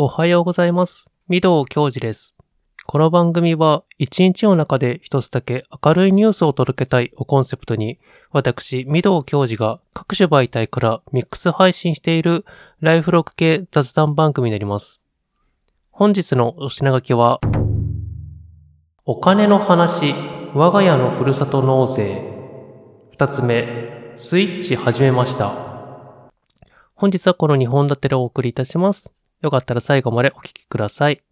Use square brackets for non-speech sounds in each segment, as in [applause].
おはようございます。御堂教授です。この番組は一日の中で一つだけ明るいニュースを届けたいをコンセプトに、私、御堂教授が各種媒体からミックス配信しているライフログ系雑談番組になります。本日のお品書きは、お金の話、我が家のふるさと納税。二つ目、スイッチ始めました。本日はこの2本立てでお送りいたします。よかったら最後までお聞きください。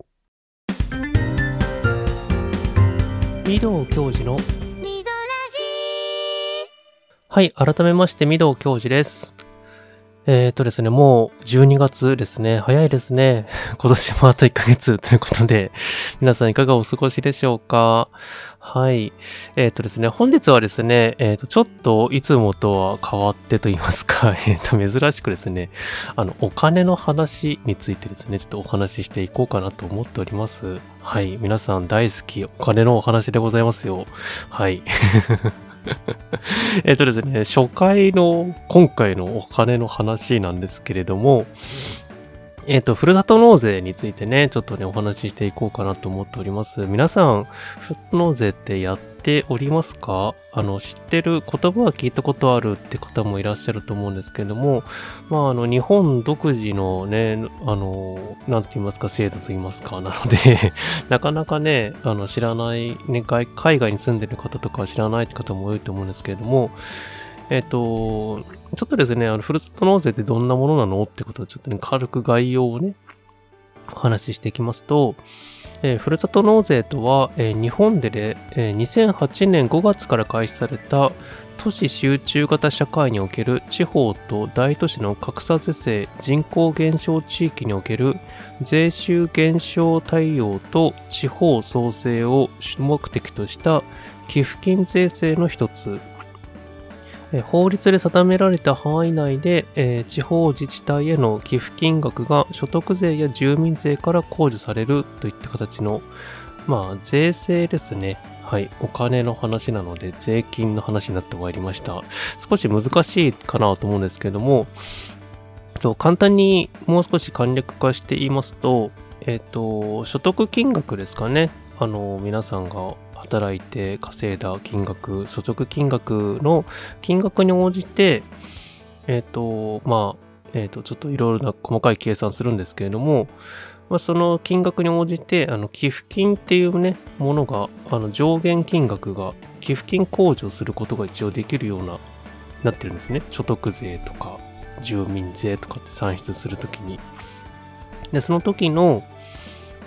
御堂教授のはい、改めまして、御堂教授です。えーとですね、もう12月ですね。早いですね。[laughs] 今年もあと1ヶ月ということで、皆さんいかがお過ごしでしょうか？はい。えーとですね、本日はですね、えーと、ちょっといつもとは変わってと言いますか、[laughs] えーと、珍しくですね、あの、お金の話についてですね、ちょっとお話ししていこうかなと思っております。はい。皆さん大好きお金のお話でございますよ。はい。えっとですね、初回の今回のお金の話なんですけれども、えっ、と、ふるさと納税についてね、ちょっとね、お話ししていこうかなと思っております。皆さん、ふるさと納税ってやっておりますか？あの、知ってる言葉は聞いたことあるって方もいらっしゃると思うんですけれども、まあ、あの、日本独自のね、あの、なんて言いますか、制度と言いますか、なので、[laughs] なかなかね、あの、知らない、ね、海外に住んでる方とか知らないって方も多いと思うんですけれども、えっ、と、ちょっとですね、あの、ふるさと納税ってどんなものなのってことをちょっとね、軽く概要をね、お話ししていきますと、えーふるさと納税とは、えー日本でで、えー2008年5月から開始された都市集中型社会における地方と大都市の格差是正人口減少地域における税収減少対応と地方創生を主目的とした寄付金税制の一つ。法律で定められた範囲内で、えー地方自治体への寄付金額が所得税や住民税から控除されるといった形の、まあ、税制ですね。はい。お金の話なので、税金の話になってまいりました。少し難しいかなと思うんですけども、と簡単にもう少し簡略化して言いますと、えっ、と、所得金額ですかね。あの、皆さんが働いて稼いだ金額、所得金額の金額に応じて、えっ、と、まあ、えっ、と、ちょっといろいろな細かい計算するんですけれども、まあ、その金額に応じて、あの、寄付金っていうね、ものが、あの、上限金額が、寄付金控除することが一応できるような、なってるんですね。所得税とか、住民税とかって算出するときに。で、その時の、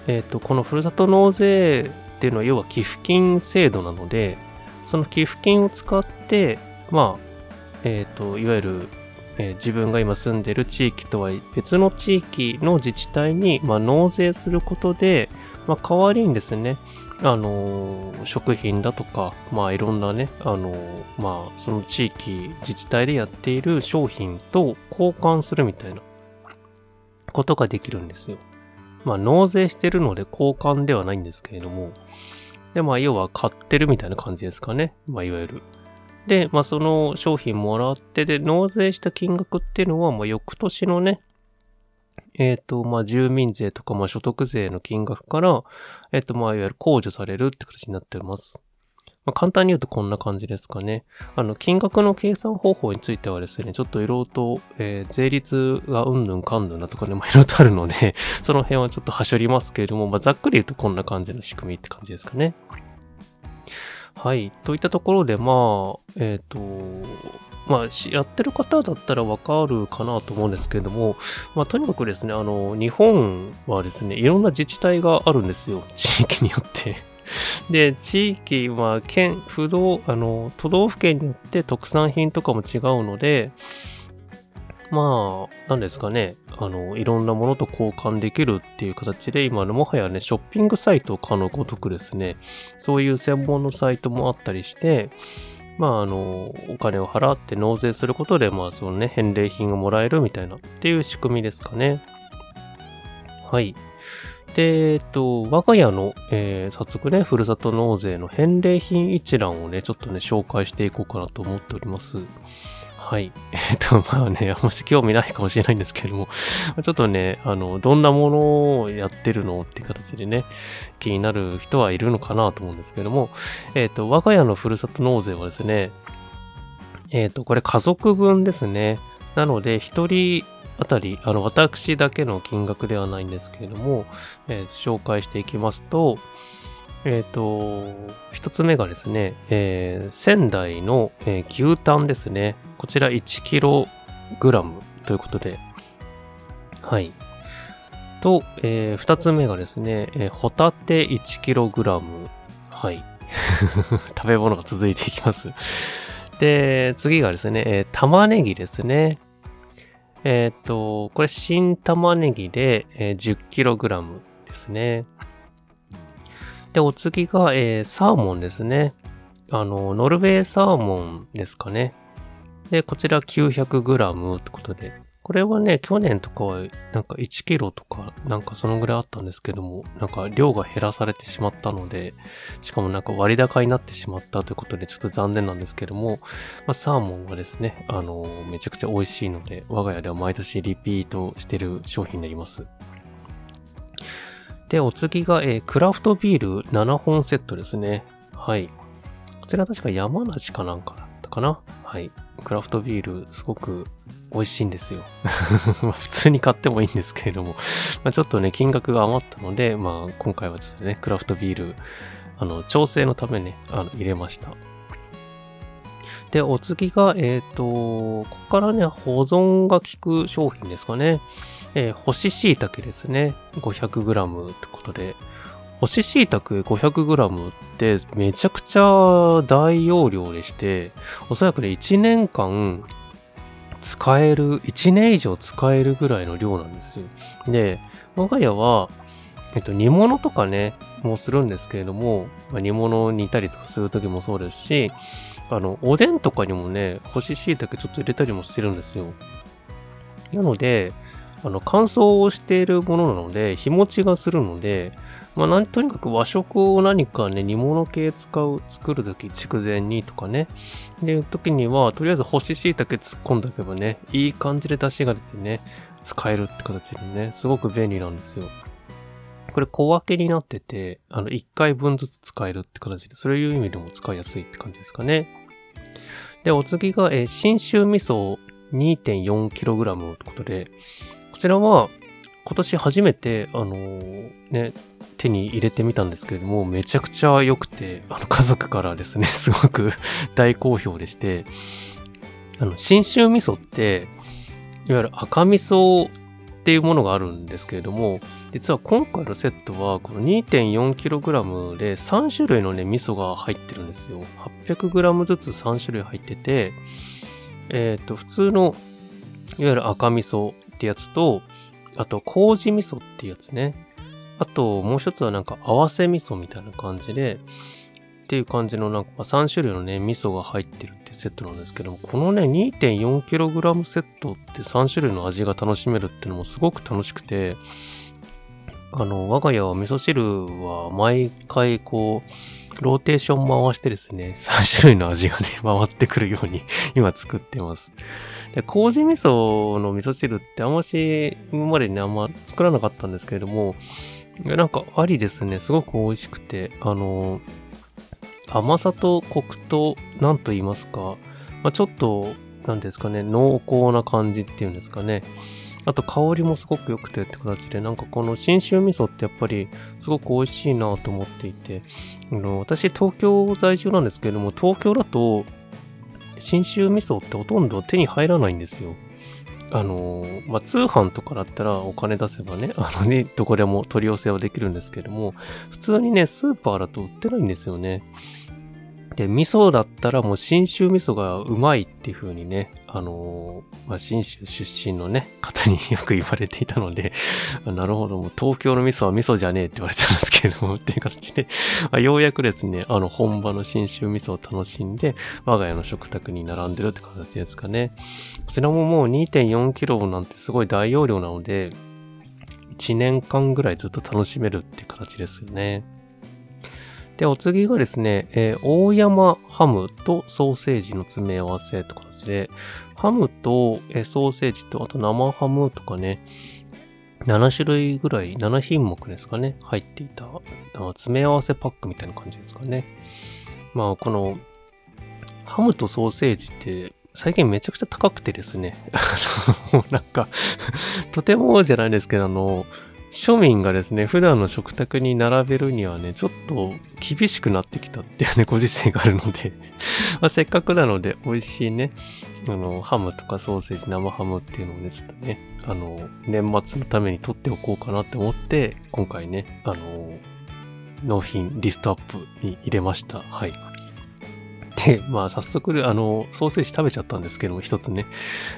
えっ、と、このふるさと納税っていうのは要は寄付金制度なので、その寄付金を使って、まあ、えっ、と、いわゆる、えー自分が今住んでる地域とは別の地域の自治体に、まあ、納税することで、まあ、代わりにですね、あのー食品だとか、まあ、いろんなね、あのーまあ、その地域、自治体でやっている商品と交換するみたいなことができるんですよ。まあ、納税してるので交換ではないんですけれども、で、まあ、要は買ってるみたいな感じですかね。まあ、いわゆる。で、まあ、その商品もらって、で、納税した金額っていうのは、まあ、翌年のね、えっ、と、まあ、住民税とか、まあ、所得税の金額から、えっ、と、まあ、いわゆる控除されるって形になってます。まあ、簡単に言うとこんな感じですかね。あの、金額の計算方法についてはですね、ちょっといろいろと、えー税率がうんぬんかんぬんなとかね、まあ、いろいろとあるので、[laughs] その辺はちょっとはしょりますけれども、まあ、ざっくり言うとこんな感じの仕組みって感じですかね。はい。といったところで、まあ、えっ、と、まあ、やってる方だったらわかるかなと思うんですけれども、まあ、とにかくですね、あの、日本はですね、いろんな自治体があるんですよ。地域によって。で、地域は県、不動、あの、都道府県によって特産品とかも違うので、まあ、なんですかね、あの、いろんなものと交換できるっていう形で、今のもはやね、ショッピングサイトかのごとくですね、そういう専門のサイトもあったりして、まあ、あの、お金を払って納税することで、まあ、そのね、返礼品をもらえるみたいなっていう仕組みですかね。はい。で、えっと、我が家の、えー早速ね、ふるさと納税の返礼品一覧をね、ちょっとね、紹介していこうかなと思っております。はい。[laughs] えっと、まあね、あんまし興味ないかもしれないんですけども、[laughs] ちょっとね、あの、どんなものをやってるのって形でね、気になる人はいるのかなと思うんですけども、えっと、我が家のふるさと納税はですね、えっと、これ家族分ですね。なので、一人あたり、あの、私だけの金額ではないんですけれども、えー、紹介していきますと、えっ、ー、と、一つ目がですね、えー、仙台の、えー、牛タンですね。こちら 1kg ということで、はい。と、えー、二つ目がですね、えー、ホタテ 1kg。はい。[laughs] 食べ物が続いていきます。で、次がですね、えー、玉ねぎですね。えっ、と、これ新玉ねぎで、えー、10kg ですね。で、お次が、えー、サーモンですね。あの、ノルウェーサーモンですかね。で、こちら 900g ってことで。これはね、去年とかはなんか1キロとかなんかそのぐらいあったんですけども、なんか量が減らされてしまったので、しかもなんか割高になってしまったということでちょっと残念なんですけども、まあ、サーモンはですね、あのめちゃくちゃ美味しいので、我が家では毎年リピートしてる商品になります。で、お次が、えー、クラフトビール7本セットですね。はい。こちら確か山梨かなんかだったかな。はい。クラフトビールすごく美味しいんですよ。[laughs] 普通に買ってもいいんですけれどもま、ちょっとね、金額が余ったので、まあ今回はちょっとね、クラフトビール、あの、調整のためね、あの、入れました。で、お次が、えっ、ー、と、ここからね、保存が効く商品ですかね。えー、干し椎茸ですね。500g ってことで。干し椎茸 500g ってめちゃくちゃ大容量でして、おそらくね、1年間使える、1年以上使えるぐらいの量なんですよ。で、我が家は、えっと、煮物とかね、もするんですけれども、まあ、煮物煮たりとかするときもそうですし、あの、おでんとかにもね、干し椎茸ちょっと入れたりもしてるんですよ。なので、あの、乾燥をしているものなので、日持ちがするので、まあ、なんとにかく和食を何かね、煮物系使う、作るとき、筑前煮とかね。で、時には、とりあえず干し椎茸突っ込んだけばね、いい感じで出汁が出てね、使えるって形でね、すごく便利なんですよ。これ小分けになってて、あの、1回分ずつ使えるって形で、そういう意味でも使いやすいって感じですかね。で、お次が、えー、新州味噌 2.4kg ってことで、こちらは、今年初めて、あのー、ね、手に入れてみたんですけれども、めちゃくちゃ良くて、あの、家族からですね、[laughs] すごく大好評でして、あの、新州味噌って、いわゆる赤味噌っていうものがあるんですけれども、実は今回のセットは、この 2.4kg で3種類のね、味噌が入ってるんですよ。800g ずつ3種類入ってて、えっ、ー、と、普通の、いわゆる赤味噌ってやつと、あと、麹味噌っていうやつね。あと、もう一つはなんか合わせ味噌みたいな感じで、っていう感じのなんか3種類のね、味噌が入ってるってセットなんですけども、このね、2.4kg セットって3種類の味が楽しめるってのもすごく楽しくて、あの、我が家は味噌汁は毎回こう、ローテーション回してですね、[laughs] 3種類の味がね、[laughs] 回ってくるように [laughs] 今作ってます。で、麹味噌の味噌汁ってあんまし今までね、あんま作らなかったんですけれども、なんかありですね。すごく美味しくて、あの、甘さとコクと、なんと言いますか、まあ、ちょっと、なんですかね、濃厚な感じっていうんですかね。あと香りもすごく良くてって形で、なんかこの信州味噌ってやっぱりすごく美味しいなと思っていて、あの私東京在住なんですけれども、東京だと信州味噌ってほとんど手に入らないんですよ。あのまあ、通販とかだったらお金出せばね、[laughs] あのね、どこでも取り寄せはできるんですけども、普通にね、スーパーだと売ってないんですよね。で、味噌だったらもう新州味噌がうまいっていう風にね、あのー、まあ、新州出身のね、方によく言われていたので、[laughs] なるほど、もう東京の味噌は味噌じゃねえって言われてたんですけれども、っていう形で、[laughs] あ、ようやくですね、あの本場の新州味噌を楽しんで、我が家の食卓に並んでるって形ですかね。こちらももう 2.4kg なんてすごい大容量なので、1年間ぐらいずっと楽しめるって形ですよね。で、お次がですね、えー、大山ハムとソーセージの詰め合わせという形で、ハムと、えー、ソーセージと、あと生ハムとかね、7種類ぐらい、7品目ですかね、入っていた、詰め合わせパックみたいな感じですかね。まあ、この、ハムとソーセージって、最近めちゃくちゃ高くてですね。[laughs] あのなんかとてもじゃないですけど、あの、庶民がですね、普段の食卓に並べるにはね、ちょっと厳しくなってきたっていうね、ご時世があるので [laughs] ま、せっかくなので美味しいね、あの、ハムとかソーセージ、生ハムっていうのをね、ちょっとね、あの、年末のために取っておこうかなって思って、今回ね、あの、納品リストアップに入れました。はい。で、まあ早速、あの、ソーセージ食べちゃったんですけども、一つね、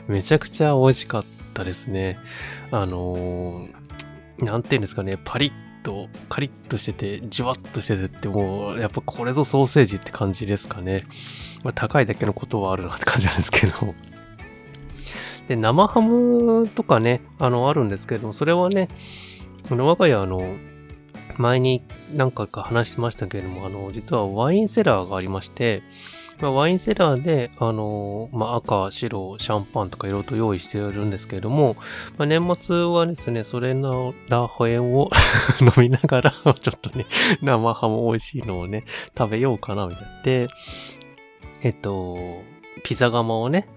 めちゃくちゃ美味しかったですね。あのなんて言うんですかね、パリッと、カリッとしてて、じわっとしててってもう、やっぱこれぞソーセージって感じですかね。まあ、高いだけのことはあるなって感じなんですけど。[laughs] で、生ハムとかね、あの、あるんですけども、それはね、あの、我が家あの、前に何回か話しましたけれども、あの、実はワインセラーがありまして、まあ、ワインセラーで、あのまあ、赤、白、シャンパンとかいろいろと用意してるんですけれども、まあ、年末はですね、それのラーホエンを [laughs] 飲みながら、ちょっとね、生ハム美味しいのをね、食べようかな、みたいな。で、えっと、ピザ窯をね、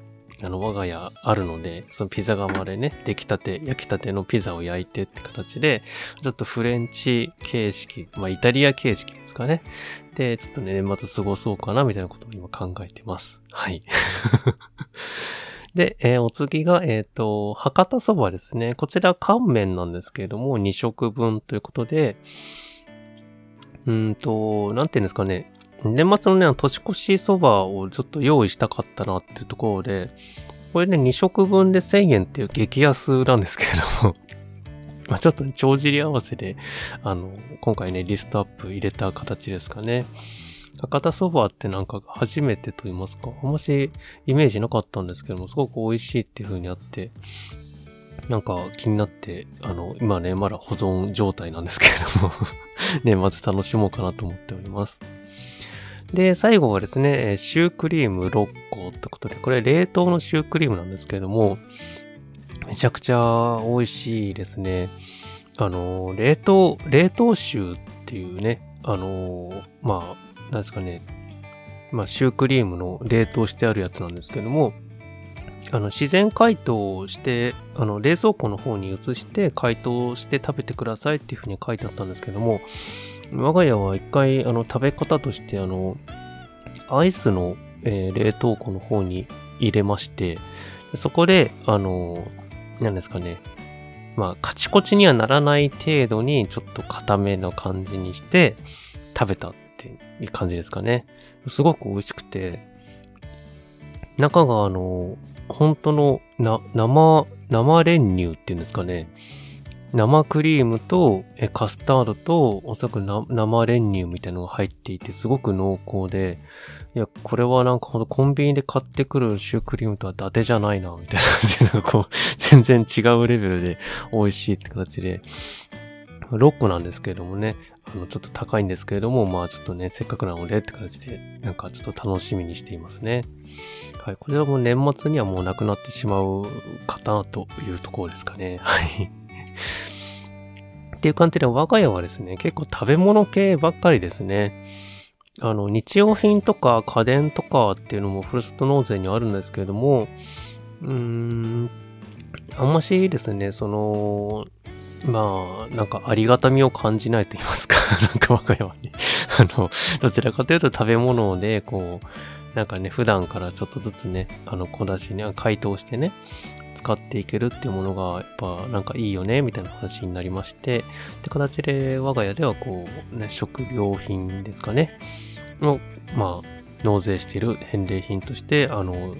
あの、我が家あるので、そのピザ窯でね、出来たて、焼きたてのピザを焼いてって形で、ちょっとフレンチ形式、まあイタリア形式ですかね。で、ちょっとね、年末過ごそうかな、みたいなことを今考えてます。はい。[laughs] で、えー、お次が、えっ、ー、と、博多そばですね。こちら乾麺なんですけれども、2食分ということで、うんと、なんていうんですかね。年末のね、年越しそばをちょっと用意したかったなっていうところで、これね、2食分で1000円っていう激安なんですけれども [laughs] まあちょっとね、帳尻合わせで、あの、今回ね、リストアップ入れた形ですかね。博多そばってなんか初めてと言いますか、あんましイメージなかったんですけども、すごく美味しいっていう風にあって、なんか気になって、あの、今ね、まだ保存状態なんですけれども [laughs] 年末楽しもうかなと思っております。で、最後はですね、シュークリーム6個ってことで、これ冷凍のシュークリームなんですけれども、めちゃくちゃ美味しいですね。あの、冷凍、冷凍シューっていうね、あの、まあ、なんですかね、まあ、シュークリームの冷凍してあるやつなんですけども、あの、自然解凍して、あの、冷蔵庫の方に移して解凍して食べてくださいっていうふうに書いてあったんですけども、我が家は一回、あの、食べ方として、あの、アイスの、えー、冷凍庫の方に入れまして、そこで、あの、何ですかね、まあ、カチコチにはならない程度に、ちょっと固めの感じにして、食べたっていう感じですかね。すごく美味しくて、中があの、本当のな、生、生練乳っていうんですかね。生クリームとえカスタードとおそらく生練乳みたいなのが入っていてすごく濃厚で、いや、これはなんかほんとコンビニで買ってくるシュークリームとは伊達じゃないな、みたいな感じのこう、[laughs] 全然違うレベルで美味しいって形で、6個なんですけれどもね、あの、ちょっと高いんですけれども、まあちょっとね、せっかくなのでって形で、なんかちょっと楽しみにしていますね。はい、これはもう年末にはもうなくなってしまうかなというところですかね。はい。っていう感じで、我が家はですね、結構食べ物系ばっかりですね。あの、日用品とか家電とかっていうのもふるさと納税にあるんですけれども、うーん、あんましですね、その、まあ、なんかありがたみを感じないと言いますか、[laughs] なんか我が家はね、[laughs] あの、どちらかというと食べ物で、こう、なんかね、普段からちょっとずつね、あの、小出しに、解凍してね、使っていけるっていうものが、やっぱなんかいいよね、みたいな話になりまして、って形で我が家ではこう、ね、食料品ですかね、の、まあ、納税している返礼品として、あの、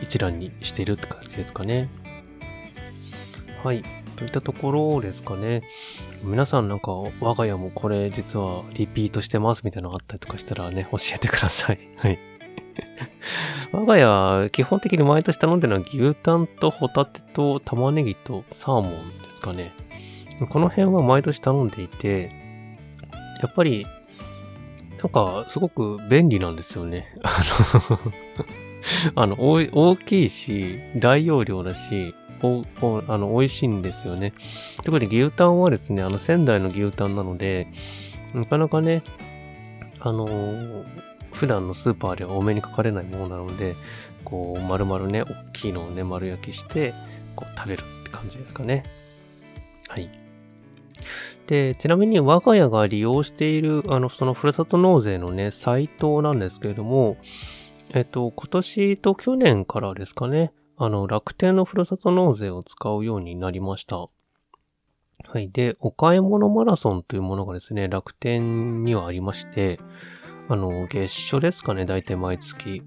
一覧にしているって形ですかね。はい。といったところですかね。皆さんなんか我が家もこれ実はリピートしてますみたいなのがあったりとかしたらね、教えてください。はい。我が家、基本的に毎年頼んでるのは牛タンとホタテと玉ねぎとサーモンですかね。この辺は毎年頼んでいて、やっぱり、なんか、すごく便利なんですよね。あの [laughs] あの、大きいし、大容量だし、おおあの美味しいんですよね。特に牛タンはですね、あの仙台の牛タンなので、なかなかね、あのー、普段のスーパーでは多めにかかれないものなので、こう、丸々ね、大きいのをね、丸焼きして、こう、食べるって感じですかね。はい。で、ちなみに我が家が利用している、あの、そのふるさと納税のね、サイトなんですけれども、えっと、今年と去年からですかね、あの、楽天のふるさと納税を使うようになりました。はい。で、お買い物マラソンというものがですね、楽天にはありまして、あの、月初ですかね、だいたい毎月。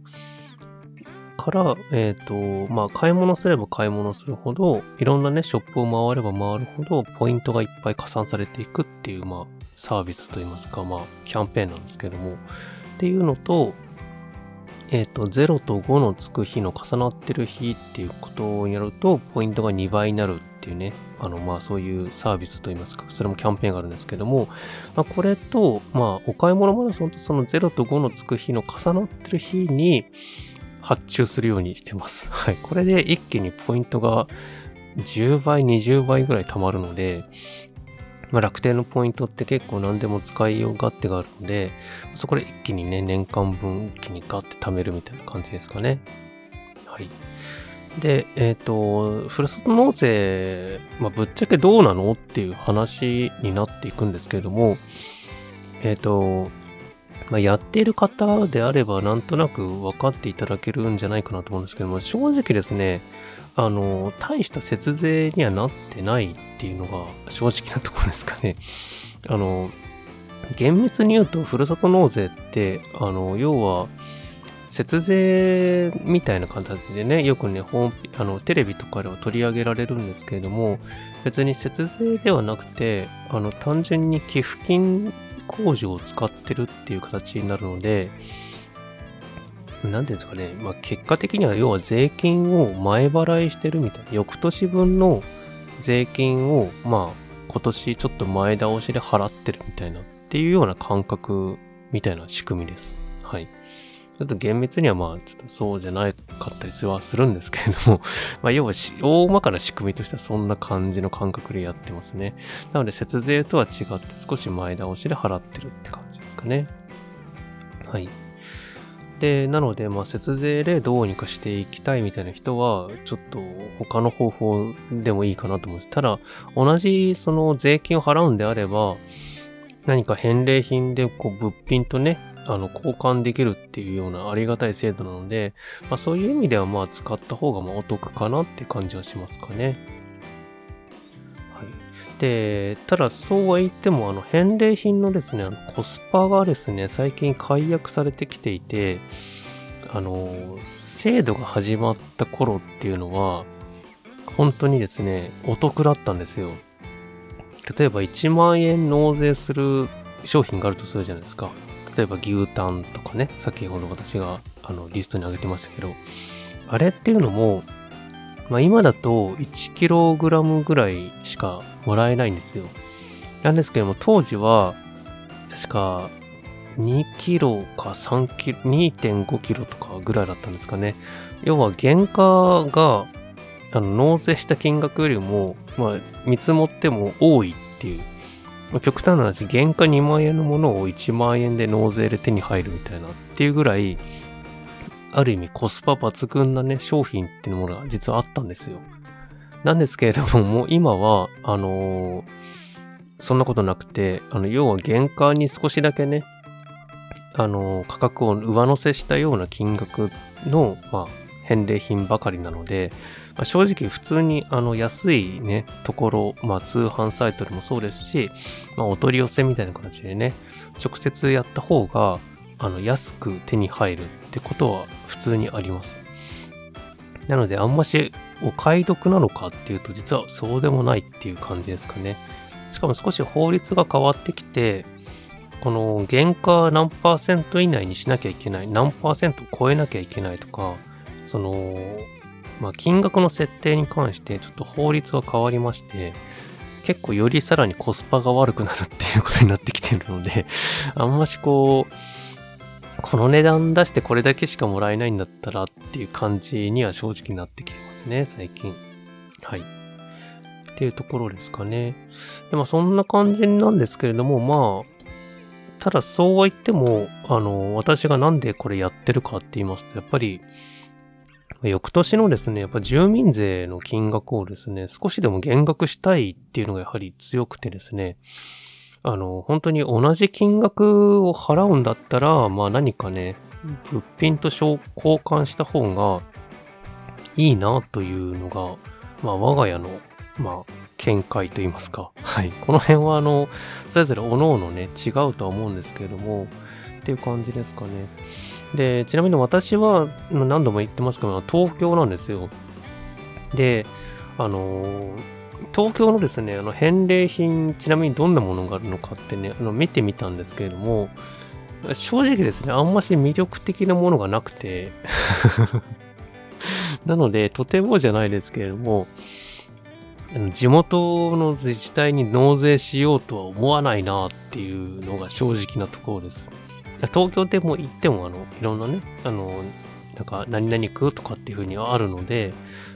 から、えっ、ー、と、まあ、買い物すれば買い物するほど、いろんなね、ショップを回れば回るほど、ポイントがいっぱい加算されていくっていう、まあ、サービスといいますか、まあ、キャンペーンなんですけども、っていうのと、えっ、ー、と、0と5のつく日の重なってる日っていうことをやると、ポイントが2倍になるっていうね、あの、まあそういうサービスといいますか、それもキャンペーンがあるんですけども、まあこれと、まあお買い物マラソンとその0と5のつく日の重なってる日に発注するようにしてます。[laughs] はい。これで一気にポイントが10倍、20倍ぐらい貯まるので、まあ、楽天のポイントって結構何でも使いよう勝手があるので、そこで一気にね、年間分一気にガッて貯めるみたいな感じですかね。はい。で、えっ、ー、と、ふるさと納税、まあ、ぶっちゃけどうなのっていう話になっていくんですけれども、えっ、ー、と、まあ、やっている方であればなんとなく分かっていただけるんじゃないかなと思うんですけども、正直ですね、あの、大した節税にはなってないっていうのが正直なところですかね。あの、厳密に言うと、ふるさと納税って、あの、要は、節税みたいな形でね、よくね、ホー、あの、テレビとかでは取り上げられるんですけれども、別に節税ではなくて、あの、単純に寄付金控除を使ってるっていう形になるので、なんていうんですかね、まあ、結果的には要は税金を前払いしてるみたいな、翌年分の税金を、まあ、今年ちょっと前倒しで払ってるみたいなっていうような感覚みたいな仕組みです。はい。ちょっと厳密にはまあ、ちょっとそうじゃないかったりはするんですけれども、[laughs] まあ、要は大まかな仕組みとしてはそんな感じの感覚でやってますね。なので、節税とは違って少し前倒しで払ってるって感じですかね。はい。で、なので、まあ、節税でどうにかしていきたいみたいな人は、ちょっと他の方法でもいいかなと思うんです。ただ、同じその税金を払うんであれば、何か返礼品でこう物品とね、あの、交換できるっていうようなありがたい制度なので、まあそういう意味ではまあ使った方がまあお得かなって感じはしますかね。で、ただそうは言っても、あの、返礼品のですね、あのコスパがですね、最近解約されてきていて、あの、制度が始まった頃っていうのは、本当にですね、お得だったんですよ。例えば1万円納税する商品があるとするじゃないですか。例えば牛タンとかね、先ほど私があのリストに挙げてましたけど、あれっていうのも、まあ、今だと 1kg ぐらいしかもらえないんですよ。なんですけども、当時は、確か2キロか3キロ、2.5キロとかぐらいだったんですかね。要は原価が、あの、納税した金額よりも、まあ、見積もっても多いっていう。極端な話、原価2万円のものを1万円で納税で手に入るみたいなっていうぐらい、ある意味コスパ抜群なね、商品っていうものが実はあったんですよ。なんですけれども、もう今は、あのー、そんなことなくて、あの、要は原価に少しだけね、あのー、価格を上乗せしたような金額の、まあ、返礼品ばかりなので、まあ、正直普通にあの安いね、ところ、まあ通販サイトでもそうですし、まあお取り寄せみたいな形でね、直接やった方が、あの、安く手に入るってことは普通にあります。なので、あんましお買い得なのかっていうと、実はそうでもないっていう感じですかね。しかも少し法律が変わってきて、この原価何パーセント以内にしなきゃいけない、何パーセント超えなきゃいけないとか、その、まあ、金額の設定に関してちょっと法律が変わりまして、結構よりさらにコスパが悪くなるっていうことになってきてるので、[laughs] あんましこう、この値段出してこれだけしかもらえないんだったらっていう感じには正直なってきてますね、最近。はい。っていうところですかね。で、まあそんな感じなんですけれども、まあ、ただそうは言っても、あの、私がなんでこれやってるかって言いますと、やっぱり、翌年のですね、やっぱ住民税の金額をですね、少しでも減額したいっていうのがやはり強くてですね、あの、本当に同じ金額を払うんだったら、まあ何かね、物品と交換した方がいいなというのが、まあ我が家の、まあ見解と言いますか。はい。この辺はあの、それぞれ各々ね、違うとは思うんですけれども、っていう感じですかね。で、ちなみに私は何度も言ってますけど、東京なんですよ。で、あの東京のですね、あの返礼品、ちなみにどんなものがあるのかってね、あの見てみたんですけれども、正直ですね、あんまし魅力的なものがなくて [laughs] なので、とてもじゃないですけれども、地元の自治体に納税しようとは思わないなっていうのが正直なところです。東京でも行っても、あの、いろんなね、あの、なんか、何々区とかっていう風にはあるので、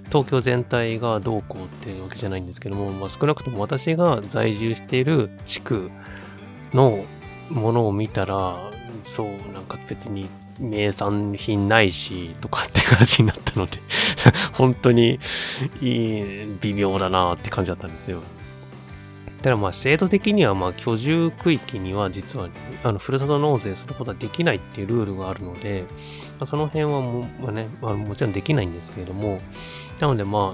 東京全体がどうこうっていうわけじゃないんですけども、まあ、少なくとも私が在住している地区のものを見たら、そう、なんか別に名産品ないし、とかって感じになったので本当にいい、微妙だなって感じだったんですよ。だからまあ制度的にはまあ居住区域には実はあのふるさと納税することはできないっていうルールがあるので、まあ、その辺はも,、まあねまあ、もちろんできないんですけれども、なのでま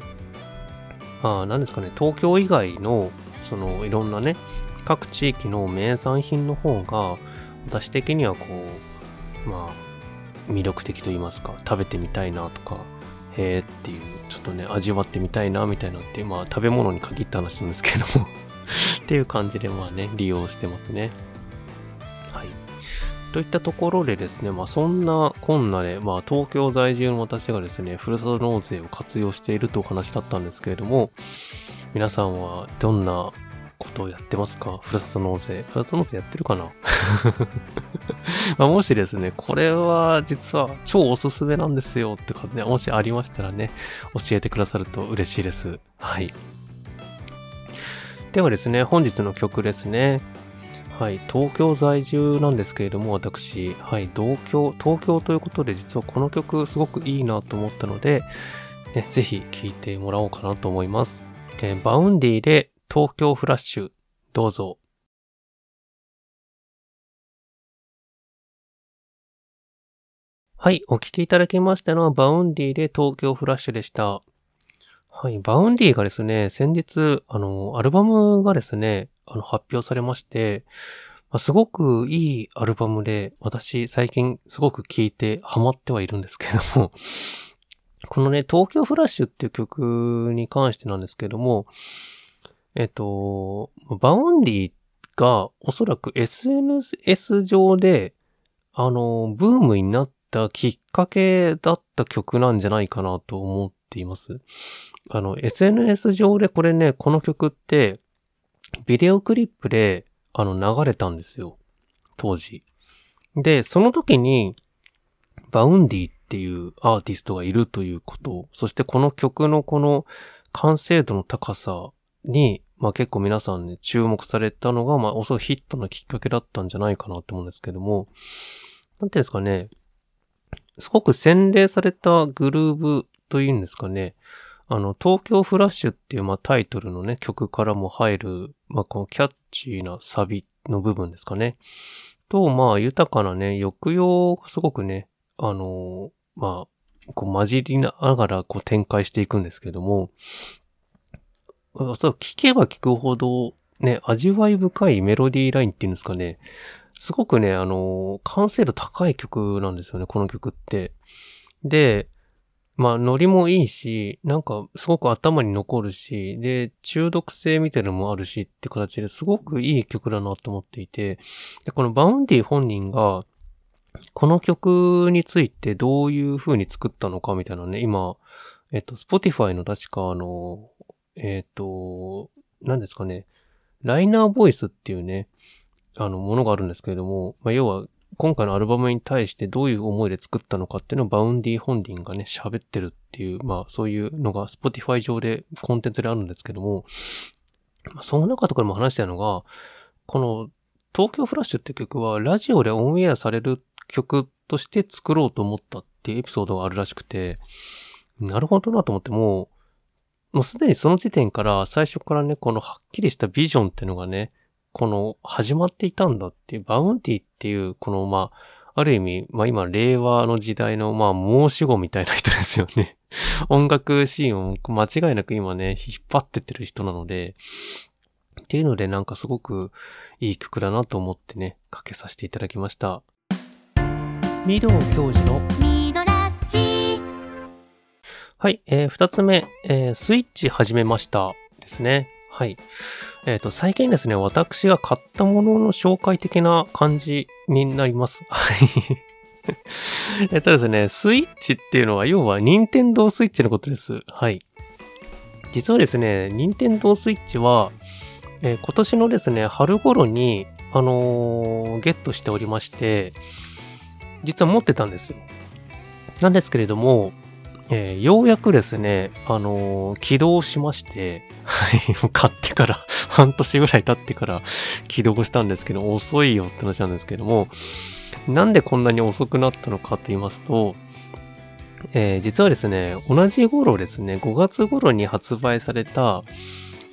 あ、まあ何ですかね、東京以外のそのいろんなね、各地域の名産品の方が私的にはこう、まあ魅力的と言いますか、食べてみたいなとか、へえっていう、ちょっとね、味わってみたいなみたいなって、まあ食べ物に限った話なんですけども。っていう感じでまあね、利用してますね。はい。といったところでですね、まあそんなこんなで、まあ東京在住の私がですね、ふるさと納税を活用しているとお話だったんですけれども、皆さんはどんなことをやってますか？ふるさと納税。ふるさと納税やってるかな？[laughs] まあもしですね、これは実は超おすすめなんですよってかね、もしありましたらね、教えてくださると嬉しいです。はい。ではですね、本日の曲ですね。はい、東京在住なんですけれども、私、はい、同居、東京ということで、実はこの曲すごくいいなと思ったので、ね、ぜひ聴いてもらおうかなと思います。えー、 Vaundy で東京フラッシュ、どうぞ。はい、お聴きいただきましたのは、 Vaundy で東京フラッシュでした。はい、 Vaundy がですね、先日、あの、アルバムがですね、あの、発表されまして、まあ、すごくいいアルバムで、私最近すごく聴いてハマってはいるんですけども、[laughs] このね、東京フラッシュっていう曲に関してなんですけども、えっと、 Vaundy がおそらく SNS 上で、あの、ブームになったきっかけだった曲なんじゃないかなと思っています。あの、SNS 上でこれね、この曲って、ビデオクリップで、あの、流れたんですよ。当時。で、その時に、 Vaundy っていうアーティストがいるということ、そしてこの曲のこの完成度の高さに、まあ結構皆さんね、注目されたのが、まあおそらくヒットのきっかけだったんじゃないかなと思うんですけども、なんていうんですかね、すごく洗練されたグルーブというんですかね、あの、東京フラッシュっていう、まあ、タイトルのね、曲からも入る、まあ、このキャッチーなサビの部分ですかね。と、まあ、豊かなね、抑揚がすごくね、あのまあ、こう混じりながらこう展開していくんですけども、そう、聞けば聞くほど、ね、味わい深いメロディーラインっていうんですかね、すごくね、あの完成度高い曲なんですよね、この曲って。で、まあ、ノリもいいし、なんか、すごく頭に残るし、で、中毒性みたいなのもあるしって形ですごくいい曲だなと思っていて、でこの Vaundy 本人が、この曲についてどういう風に作ったのかみたいなね、今、えっと、Spotify の確かあの、えっと、何ですかね、 Liner Voice っていうね、あの、ものがあるんですけれども、まあ、要は、今回のアルバムに対してどういう思いで作ったのかっていうのを Vaundy 本人がね、喋ってるっていう、まあそういうのが Spotify 上でコンテンツであるんですけども、まあその中とかでも話したのが、この東京フラッシュって曲はラジオでオンエアされる曲として作ろうと思ったっていうエピソードがあるらしくて、なるほどなと思っても、もうすでにその時点から最初からね、このはっきりしたビジョンっていうのがね、この始まっていたんだっていう、バウンティっていう、このまあ、ある意味、まあ今、令和の時代の、まあ、申し子みたいな人ですよね。[laughs] 音楽シーンを間違いなく今ね、引っ張ってってる人なので、っていうのでなんかすごくいい曲だなと思ってね、かけさせていただきました。御堂教授のミドラッチはい、えー、二つ目、えー、スイッチ始めましたですね。はい。えっ、ー、と、最近ですね、私が買ったものの紹介的な感じになります。[laughs] はい。えっとですね、スイッチっていうのは、要は、任天堂スイッチのことです。はい。実はですね、任天堂スイッチは、えー、今年のですね、春頃に、あのー、ゲットしておりまして、実は持ってたんですよ。なんですけれども、えー、ようやくですね、あのー、起動しまして、はい、[laughs] 買ってから [laughs] 半年ぐらい経ってから起動したんですけど、遅いよって話なんですけども、なんでこんなに遅くなったのかと言いますと、えー、実はですね、同じ頃ですね、5月頃に発売された、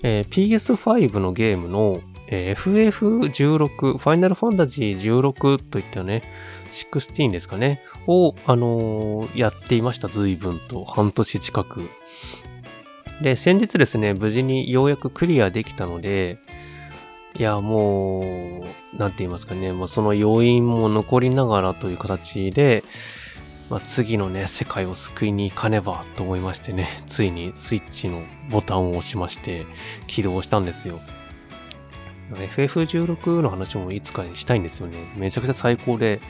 えー、PS5 のゲームの、えー、FF16、ファイナルファンタジー16といったね、16ですかね、を、あのー、やっていました、随分と。半年近く。で、先日ですね、無事にようやくクリアできたので、いや、もう、なんて言いますかね、まあ、その要因も残りながらという形で、まあ、次のね、世界を救いに行かねばと思いましてね、[laughs] ついにスイッチのボタンを押しまして、起動したんですよ。FF16 の話もいつかにしたいんですよね。めちゃくちゃ最高で、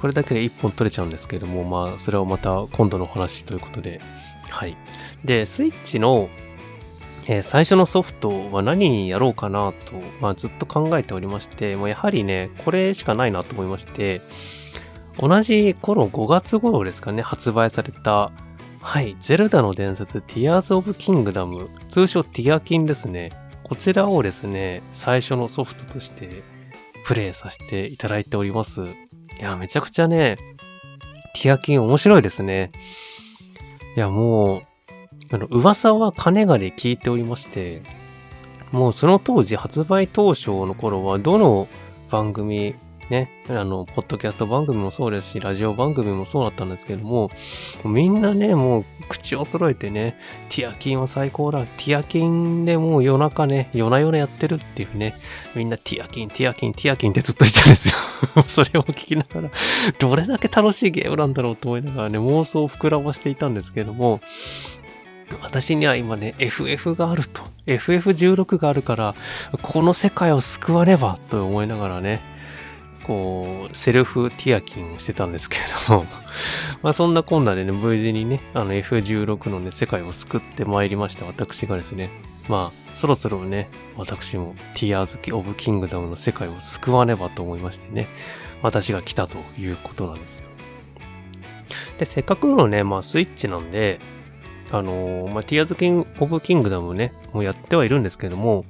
これだけで1本取れちゃうんですけども、まあ、それはまた今度の話ということで、はい。で、スイッチの、えー、最初のソフトは何にやろうかなと、まあ、ずっと考えておりまして、もうやはりね、これしかないなと思いまして、同じ頃5月頃ですかね、発売された、はい、ゼルダの伝説、ティアーズ・オブ・キングダム、通称ティアキンですね。こちらをですね、最初のソフトとしてプレイさせていただいております。いや、めちゃくちゃね、ティアキン面白いですね。いや、もう、あの、噂は金がで聞いておりまして、もうその当時、発売当初の頃は、どの番組ね、あの、ポッドキャスト番組もそうですし、ラジオ番組もそうだったんですけども、みんなね、もう口を揃えてね、ティアキンは最高だ。ティアキンでもう夜中ね、夜な夜なやってるっていうね、みんなティアキン、ティアキン、ティアキンってずっと言ってたんですよ。[laughs] それを聞きながら、どれだけ楽しいゲームなんだろうと思いながらね、妄想を膨らましていたんですけども、私には今ね、FF があると。FF16 があるから、この世界を救わねばと思いながらね、こう、セルフティアキンをしてたんですけれども [laughs] まあそんなこんなでね、無事にね、あの F16 のね、世界を救ってまいりました私がですね、まあ、そろそろね、私もティアーズ・オブ・キングダムの世界を救わねばと思いましてね、私が来たということなんですよ。で、せっかくのね、まあスイッチなんで、あのー、まあ、ティアーズ・キ・オブ・キングダムね、もうやってはいるんですけども、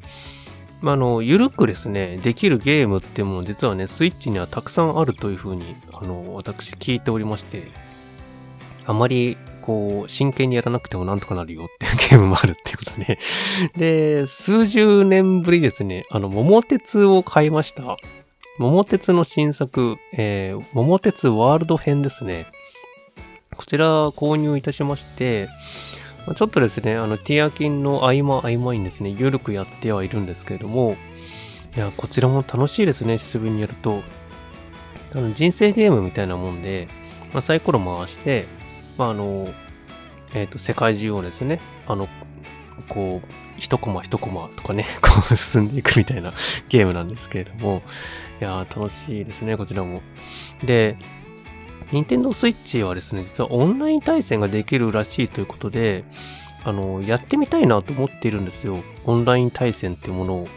まあ、あの、ゆるくですね、できるゲームっても実はね、スイッチにはたくさんあるというふうに、あの、私聞いておりまして、あまり、こう、真剣にやらなくてもなんとかなるよっていうゲームもあるっていうことで、[laughs] で、数十年ぶりですね、あの、桃鉄を買いました。桃鉄の新作、えー、桃鉄ワールド編ですね。こちら購入いたしまして、まあ、ちょっとですね、あの、ティアキンの合間合間にですね、ゆるくやってはいるんですけれども、いや、こちらも楽しいですね、久しぶりにやると。あの人生ゲームみたいなもんで、まあ、サイコロ回して、まあ、あの、えっ、ー、と、世界中をですね、あの、こう、一コマ一コマとかね、[laughs] こう進んでいくみたいなゲームなんですけれども、いや楽しいですね、こちらも。で、任天堂 switch はですね、実はオンライン対戦ができるらしいということで、あの、やってみたいなと思っているんですよ。オンライン対戦っていうものを。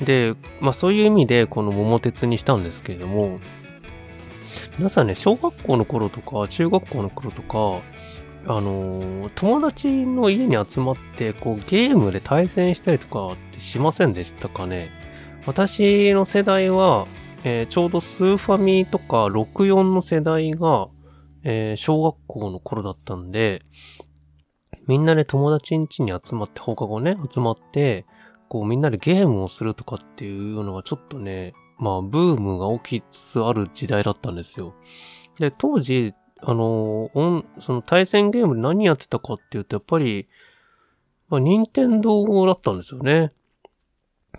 で、まあそういう意味でこの桃鉄にしたんですけれども、皆さんね、小学校の頃とか、中学校の頃とか、あの友達の家に集まって、こう、ゲームで対戦したりとかってしませんでしたかね私の世代は、えー、ちょうどスーファミとか64の世代が、えー、小学校の頃だったんで、みんなで友達ん家に集まって、放課後ね、集まって、こうみんなでゲームをするとかっていうのがちょっとね、まあブームが起きつつある時代だったんですよ。で、当時、あの、オン、その対戦ゲームで何やってたかっていうと、やっぱり、まあ、任天堂だったんですよね。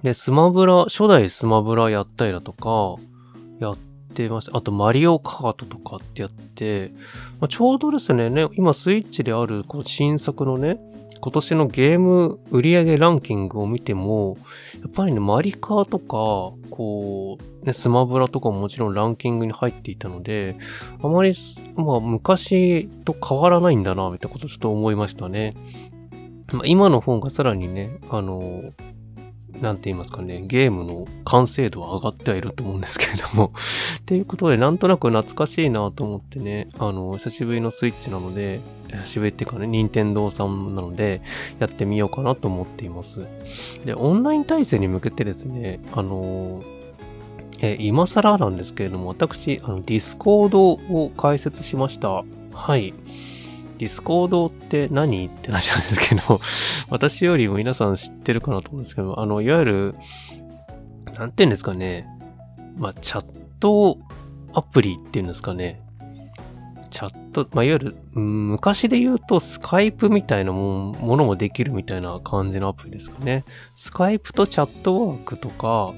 で、スマブラ、初代スマブラやったりだとか、やってました。あと、マリオカートとかってやって、まあ、ちょうどですね、ね、今スイッチであるこう新作のね、今年のゲーム売上ランキングを見ても、やっぱりね、マリカーとか、こう、ね、スマブラとかももちろんランキングに入っていたので、あまり、まあ、昔と変わらないんだな、みたいなことちょっと思いましたね。まあ、今の方がさらにね、あの、なんて言いますかね、ゲームの完成度は上がってはいると思うんですけれども [laughs] っていうことで、なんとなく懐かしいなと思ってね、あの、久しぶりのスイッチなので、久しぶりっていうかね、任天堂さんなので、やってみようかなと思っています。で、オンライン対戦に向けてですね、あの、え今更なんですけれども、私、あの、 Discord を開設しました。はい。 Discord って何？って話なんですけど、[laughs] 私よりも皆さん知ってるかなと思うんですけど、あの、いわゆる、なんて言うんですかね。まあ、チャットアプリっていうんですかね。チャット、まあ、いわゆる、昔で言うと Skype みたいなもものもできるみたいな感じのアプリですかね。 Skype と Chatwork とか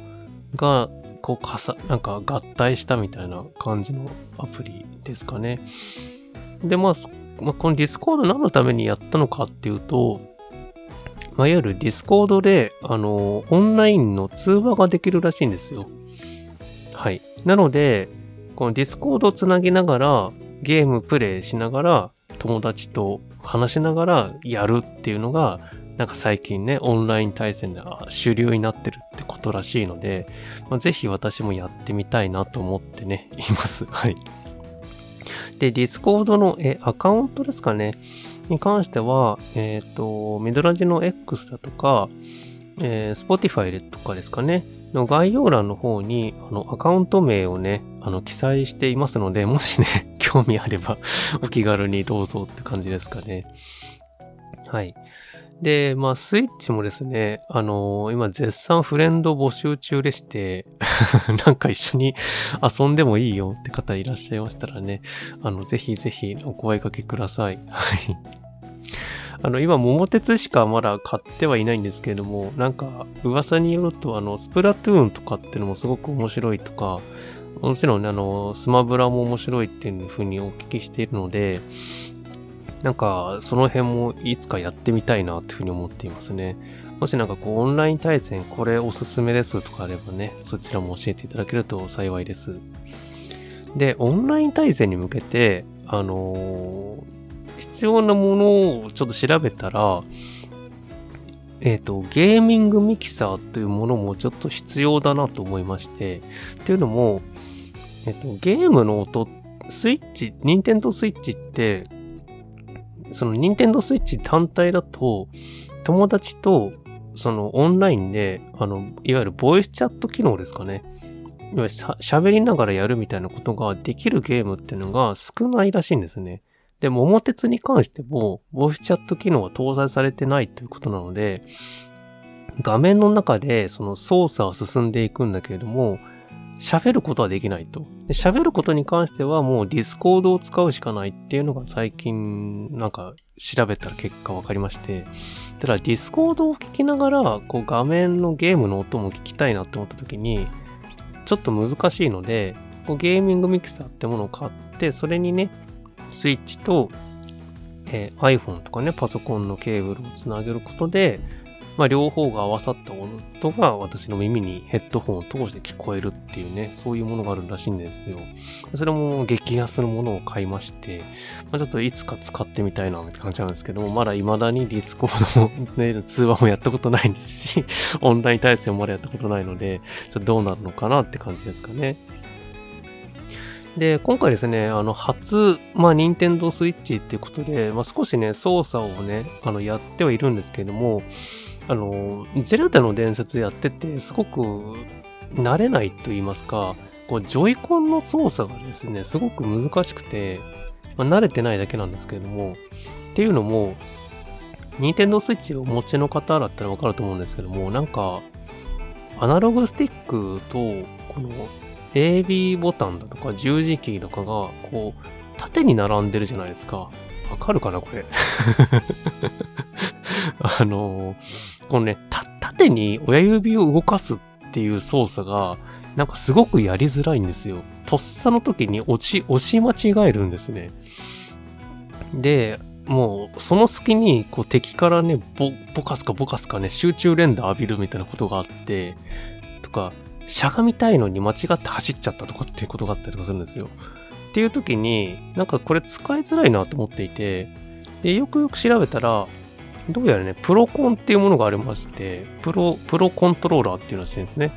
が、こう、かさ、なんか合体したみたいな感じのアプリですかね。で、まあ、まあ、この Discord 何のためにやったのかっていうと、まあ、いわゆる Discord で、あの、オンラインの通話ができるらしいんですよ。はい。なので、この Discord をつなぎながら、ゲームプレイしながら、友達と話しながらやるっていうのが、なんか最近ね、オンライン対戦で主流になってるってことらしいので、まあ、ぜひ私もやってみたいなと思ってね、います。はい。で、 Discord のえアカウントですかね、に関しては、えっ、ー、と、ミドラジの X だとか、えー、Spotify とかですかね、の概要欄の方に、あの、アカウント名をね、あの、記載していますので、もしね、[laughs] 興味あればお気軽にどうぞって感じですかね。はい。で、まあ、スイッチもですね、あのー、今絶賛フレンド募集中でして、[laughs] なんか一緒に遊んでもいいよって方いらっしゃいましたらね、あの、ぜひぜひお声掛けください。はい。あの、今、桃鉄しかまだ買ってはいないんですけれども、なんか、噂によると、あの、スプラトゥーンとかっていうのもすごく面白いとか、もちろんね、あの、スマブラも面白いっていうふうにお聞きしているので、なんか、その辺もいつかやってみたいなっていうふうに思っていますね。もしなんかこう、オンライン対戦これおすすめですとかあればね、そちらも教えていただけると幸いです。で、オンライン対戦に向けて、あのー、必要なものをちょっと調べたら、えっ、ー、と、ゲーミングミキサーというものもちょっと必要だなと思いまして、っていうのも、えっ、ー、と、ゲームの音、スイッチ、ニンテンドースイッチって、その任天堂スイッチ単体だと、友達と、そのオンラインで、あの、いわゆるボイスチャット機能ですかね。いわゆる喋りながらやるみたいなことができるゲームっていうのが少ないらしいんですね。で、桃鉄に関しても、ボイスチャット機能は搭載されてないということなので、画面の中でその操作は進んでいくんだけれども、喋ることはできないと。喋ることに関してはもう Discord を使うしかないっていうのが最近なんか調べたら結果分かりまして。ただ Discord を聞きながらこう画面のゲームの音も聞きたいなって思った時にちょっと難しいのでこうゲーミングミキサーってものを買ってそれにねスイッチと、えー、iPhone とかねパソコンのケーブルをつなげることでまあ、両方が合わさった音が私の耳にヘッドホンを通して聞こえるっていうね、そういうものがあるらしいんですよ。それも激安のものを買いまして、まあ、ちょっといつか使ってみたいなって感じなんですけども、まだ未だに Discord の、ね、通話もやったことないですし、[laughs] オンライン対戦もまだやったことないので、ちょっとどうなるのかなって感じですかね。で、今回ですね、あの、初、まあ、任天堂スイッチっていうことで、まあ、少しね、操作をね、あの、やってはいるんですけれども、あの、ゼルダの伝説やってて、すごく慣れないと言いますか、こう、ジョイコンの操作がですね、すごく難しくて、まあ、慣れてないだけなんですけれども、っていうのも、任天堂スイッチをお持ちの方だったらわかると思うんですけども、なんか、アナログスティックと、この AB ボタンだとか十字キーとかが、こう、縦に並んでるじゃないですか。わかるかなこれ？[laughs] あのー、このね、縦に親指を動かすっていう操作が、なんかすごくやりづらいんですよ。とっさの時に押し、押し間違えるんですね。で、もう、その隙に、こう敵からね、ぼ、ぼかすかぼかすかね、集中連打浴びるみたいなことがあって、とか、しゃがみたいのに間違って走っちゃったとかっていうことがあったりとかするんですよ。っていう時に、なんかこれ使いづらいなと思っていて、で、よくよく調べたら、どうやらね、プロコンっていうものがありまして、プロ、プロコントローラーっていうらしいんですね。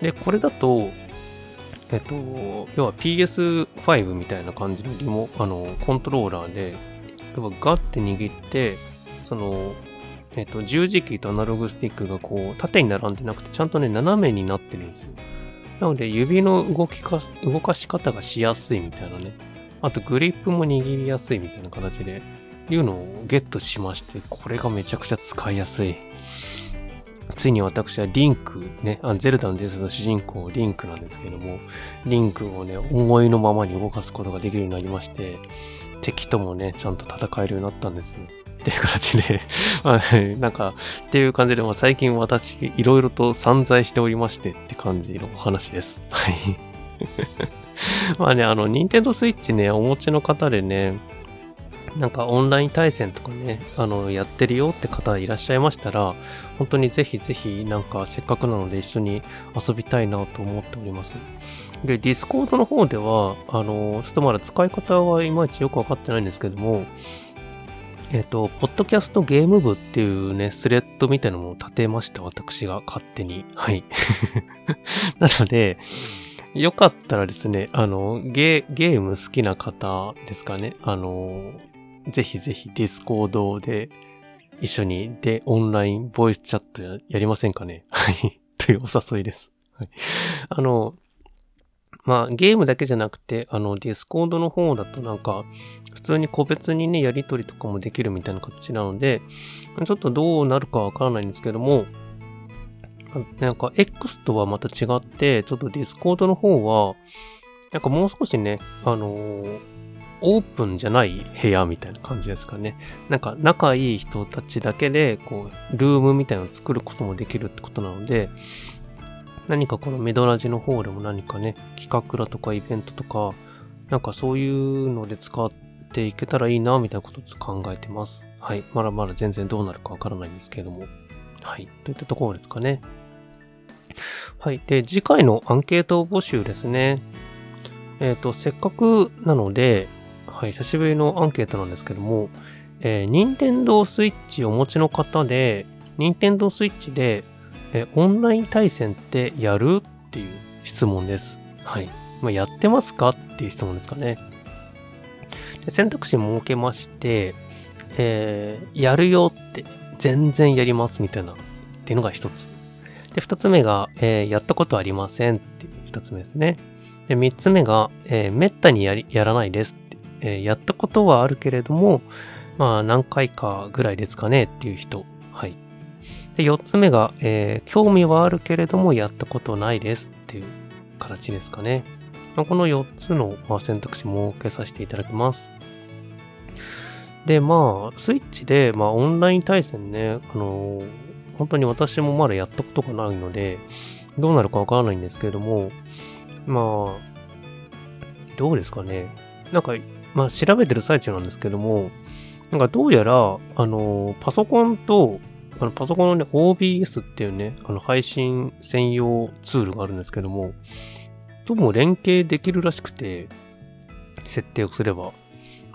で、これだと、えっと、要は PS5 みたいな感じのリモ、あの、コントローラーで、要はガッて握って、その、えっ、と、十字キーとアナログスティックがこう、縦に並んでなくて、ちゃんとね、斜めになってるんですよ。なので、指の動きか、動かし方がしやすいみたいなね。あと、グリップも握りやすいみたいな形で、いうのをゲットしまして、これがめちゃくちゃ使いやすい。ついに私はリンク、ね、あゼルダの伝説の主人公、リンクなんですけども、リンクをね、思いのままに動かすことができるようになりまして、敵ともね、ちゃんと戦えるようになったんですよ。っていう形で [laughs] はい、なんか、っていう感じで、まあ、最近私、いろいろと散財しておりましてって感じのお話です。はい。[laughs] まあね、あの、ニンテンドスイッチね、お持ちの方でね、なんかオンライン対戦とかね、あの、やってるよって方いらっしゃいましたら、本当にぜひぜひ、なんかせっかくなので一緒に遊びたいなと思っております。で、ディスコードの方では、あの、ちょっとまだ使い方はいまいちよくわかってないんですけども、えっ、ー、と、ポッドキャストゲーム部っていうね、スレッドみたいなのを立てました、私が勝手に。はい。[laughs] なので、よかったらですね、あの、ゲゲーム好きな方ですかね、あの、ぜひぜひディスコードで一緒にで、オンラインボイスチャットややりませんかね？[laughs] はい。というお誘いです。はい。あの、まあ、ゲームだけじゃなくて、あの、ディスコードの方だとなんか、普通に個別にね、やりとりとかもできるみたいな形なので、ちょっとどうなるかわからないんですけども、なんか X とはまた違って、ちょっとディスコードの方は、なんかもう少しね、あのー、オープンじゃない部屋みたいな感じですかね。なんか仲いい人たちだけで、こう、ルームみたいなのを作ることもできるってことなので、何かこのメドラジの方でも何かね、企画だとかイベントとか、なんかそういうので使っていけたらいいな、みたいなことを考えてます。はい。まだまだ全然どうなるかわからないんですけれども。はい。といったところですかね。はい。で、次回のアンケート募集ですね。えっ、ー、と、せっかくなので、はい、久しぶりのアンケートなんですけども、えー、任天堂スイッチお持ちの方で、任天堂スイッチでえ、オンライン対戦ってやるっていう質問です。はい。まあ、やってますかっていう質問ですかね。で選択肢設けまして、えー、やるよって、全然やりますみたいな、っていうのが一つ。で、二つ目が、えー、やったことありませんっていう二つ目ですね。で、三つ目が、えー、めったにやり、やらないです、えー、やったことはあるけれども、まあ何回かぐらいですかねっていう人。はい。で、4つ目が、えー、興味はあるけれどもやったことないですっていう形ですかね。まあ、この4つの、ま、選択肢設けさせていただきます。で、まあ、スイッチで、まあ、オンライン対戦ね、あのー、本当に私もまだやったことがないので、どうなるかわからないんですけれども、まあ、どうですかね。なんか、まあ、調べてる最中なんですけども、なんかどうやら、あの、パソコンとあの、パソコンのね、OBS っていうね、あの、配信専用ツールがあるんですけども、どうも連携できるらしくて、設定をすれば。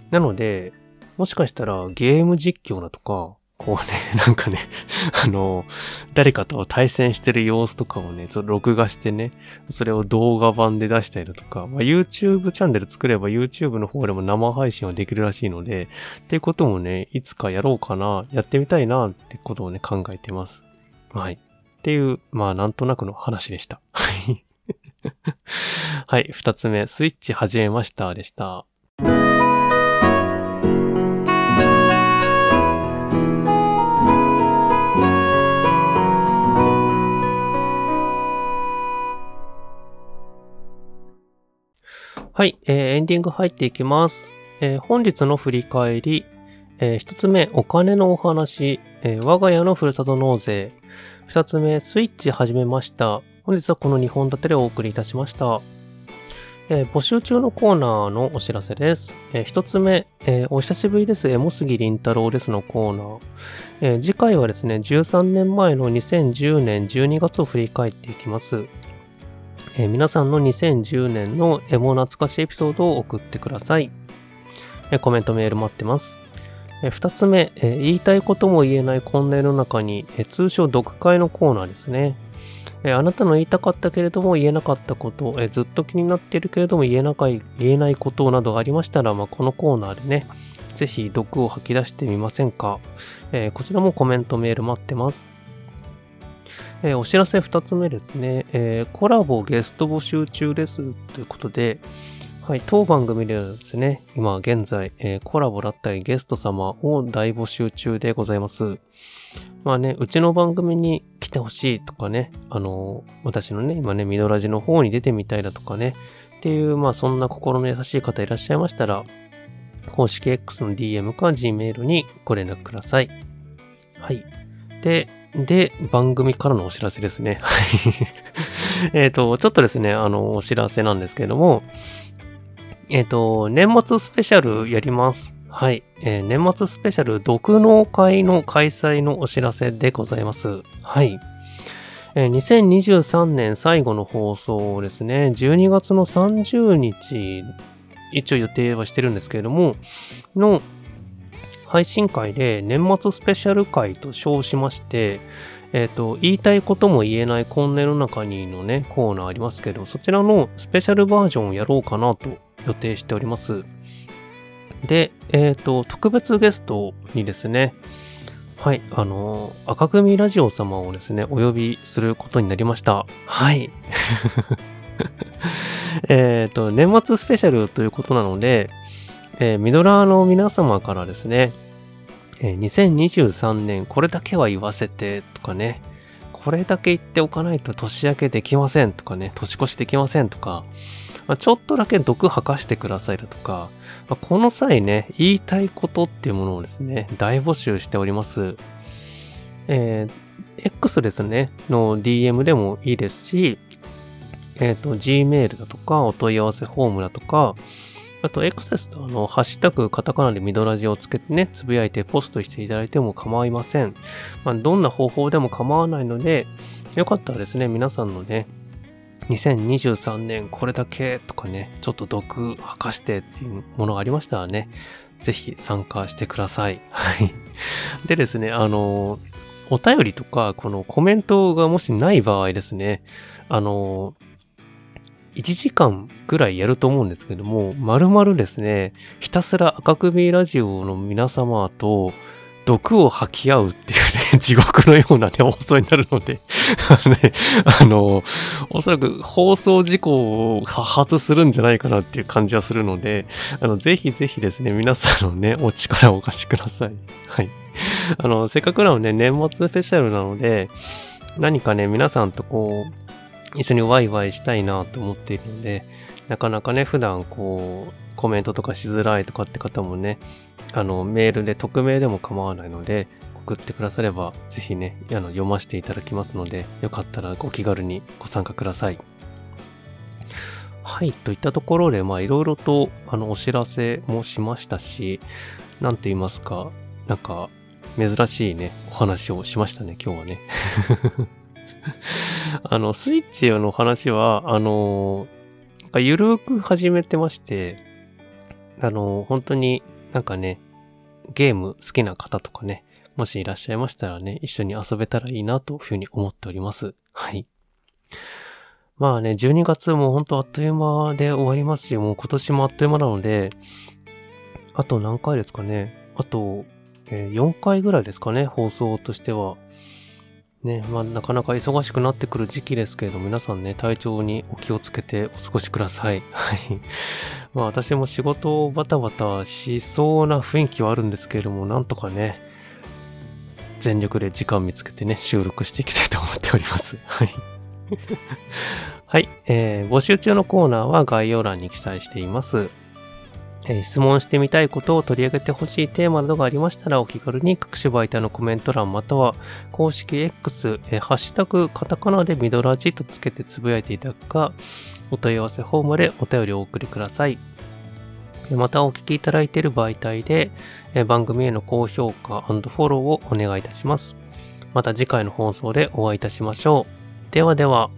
なので、もしかしたらゲーム実況だとか、こうね、なんかね、[laughs] あの、誰かと対戦してる様子とかをね、と録画してね、それを動画版で出したりだとか、まあ、YouTube チャンネル作れば YouTube の方でも生配信はできるらしいので、っていうこともね、いつかやろうかな、やってみたいなってことをね、考えてます。はい。っていう、まあ、なんとなくの話でした。はい。[laughs] はい、二つ目、スイッチ始めましたでした。はい、えー、エンディング入っていきます。えー、本日の振り返り、えー、一つ目、お金のお話、えー、我が家のふるさと納税。二つ目、スイッチ始めました。本日はこの2本立てでお送りいたしました。えー、募集中のコーナーのお知らせです。えー、一つ目、えー、お久しぶりです。エモ杉りんたろうですのコーナー。えー、次回はですね、13年前の2010年12月を振り返っていきます。えー、皆さんの2010年のエモ懐かしいエピソードを送ってください。えー、コメントメール待ってます。えー、つ目、えー、言いたいことも言えないこんな世の中に、え、通称読解のコーナーですね。え、あなたの言いたかったけれども言えなかったこと、え、ずっと気になっているけれども言えなかい言えないことなどがありましたら、まあ、このコーナーでね、ぜひ毒を吐き出してみませんか、え、こちらもコメントメール待ってます。えー、お知らせ2つ目ですね、えー、コラボゲスト募集中ですということで、はい、当番組ではですね、今現在、えー、コラボだったりゲスト様を大募集中でございます。まあね、うちの番組に来てほしいとかね、あのー、私のね、今ね、ミドラジの方に出てみたいだとかね、っていう、まあそんな心の優しい方いらっしゃいましたら、公式 X の DM か Gmail にご連絡ください。はい。で、で、番組からのお知らせですね。[laughs] えっと、ちょっとですね、あの、お知らせなんですけれども、えっ、ー、と、年末スペシャルやります。はい。えー、年末スペシャル、読農会の開催のお知らせでございます。はい。えー、2023年最後の放送ですね、12月の30日、一応予定はしてるんですけれども、の配信会で年末スペシャル会と称しまして、えっ、ー、と、言いたいことも言えないコンネの中にのね、コーナーありますけど、そちらのスペシャルバージョンをやろうかなと予定しております。で、えっ、ー、と、特別ゲストにですね、はい、あのー、赤組ラジオ様をですね、お呼びすることになりました。はい。[laughs] えっと、年末スペシャルということなので、え、ミドラーの皆様からですね、えー、2023年これだけは言わせてとかね、これだけ言っておかないと年明けできませんとかね、年越しできませんとか、まあ、ちょっとだけ毒吐かしてくださいだとか、まあ、この際ね、言いたいことっていうものをですね、大募集しております。えー、X ですね、の DM でもいいですし、えっ、ー、と、Gmail だとか、お問い合わせフォームだとか、あと、X ですと、あの、ハッシュタグ、カタカナでミドラジをつけてね、つぶやいてポストしていただいても構いません。まあ、どんな方法でも構わないので、よかったらですね、皆さんのね、2023年これだけとかね、ちょっと毒吐かしてっていうものがありましたらね、ぜひ参加してください。はい。でですね、あの、お便りとか、このコメントがもしない場合ですね、あの、1時間ぐらいやると思うんですけども、まるまるですね、ひたすら赤首ラジオの皆様と毒を吐き合うっていうね、[laughs] 地獄のようなね、放送になるので [laughs] あのね、あの、おそらく放送事故を多発するんじゃないかなっていう感じはするので、あの、ぜひぜひですね、皆さんのね、お力をお貸しください。はい。あの、せっかくなので、年末スペシャルなので、何かね、皆さんとこう、一緒にワイワイしたいなと思っているので、なかなかね、普段こう、コメントとかしづらいとかって方もね、あの、メールで匿名でも構わないので、送ってくだされば、ぜひね、あの、読ませていただきますので、よかったらご気軽にご参加ください。はい、といったところで、まあ、いろいろと、あの、お知らせもしましたし、なんと言いますか、なんか、珍しいね、お話をしましたね、今日はね。[laughs] あの、スイッチの話は、あの、ゆるく始めてまして、あの、本当になんかね、ゲーム好きな方とかね、もしいらっしゃいましたらね、一緒に遊べたらいいなというふうに思っております。はい。まあね、12月もほんとあっという間で終わりますし、もう今年もあっという間なので、あと何回ですかね。あと、えー、4回ぐらいですかね、放送としては。ね、まあなかなか忙しくなってくる時期ですけれど、皆さんね、体調にお気をつけてお過ごしください。[laughs] はい。まあ私も仕事をバタバタしそうな雰囲気はあるんですけれども、なんとかね、全力で時間見つけてね、収録していきたいと思っております。[laughs] はい。はい、えー、募集中のコーナーは概要欄に記載しています。え、質問してみたいことを取り上げてほしいテーマなどがありましたらお気軽に各種媒体のコメント欄または公式 X、え、ハッシュタグカタカナでミドラジとつけてつぶやいていただくかお問い合わせフォームでお便りをお送りください。またお聞きいただいている媒体で番組への高評価フォローをお願いいたします。また次回の放送でお会いいたしましょう。ではでは。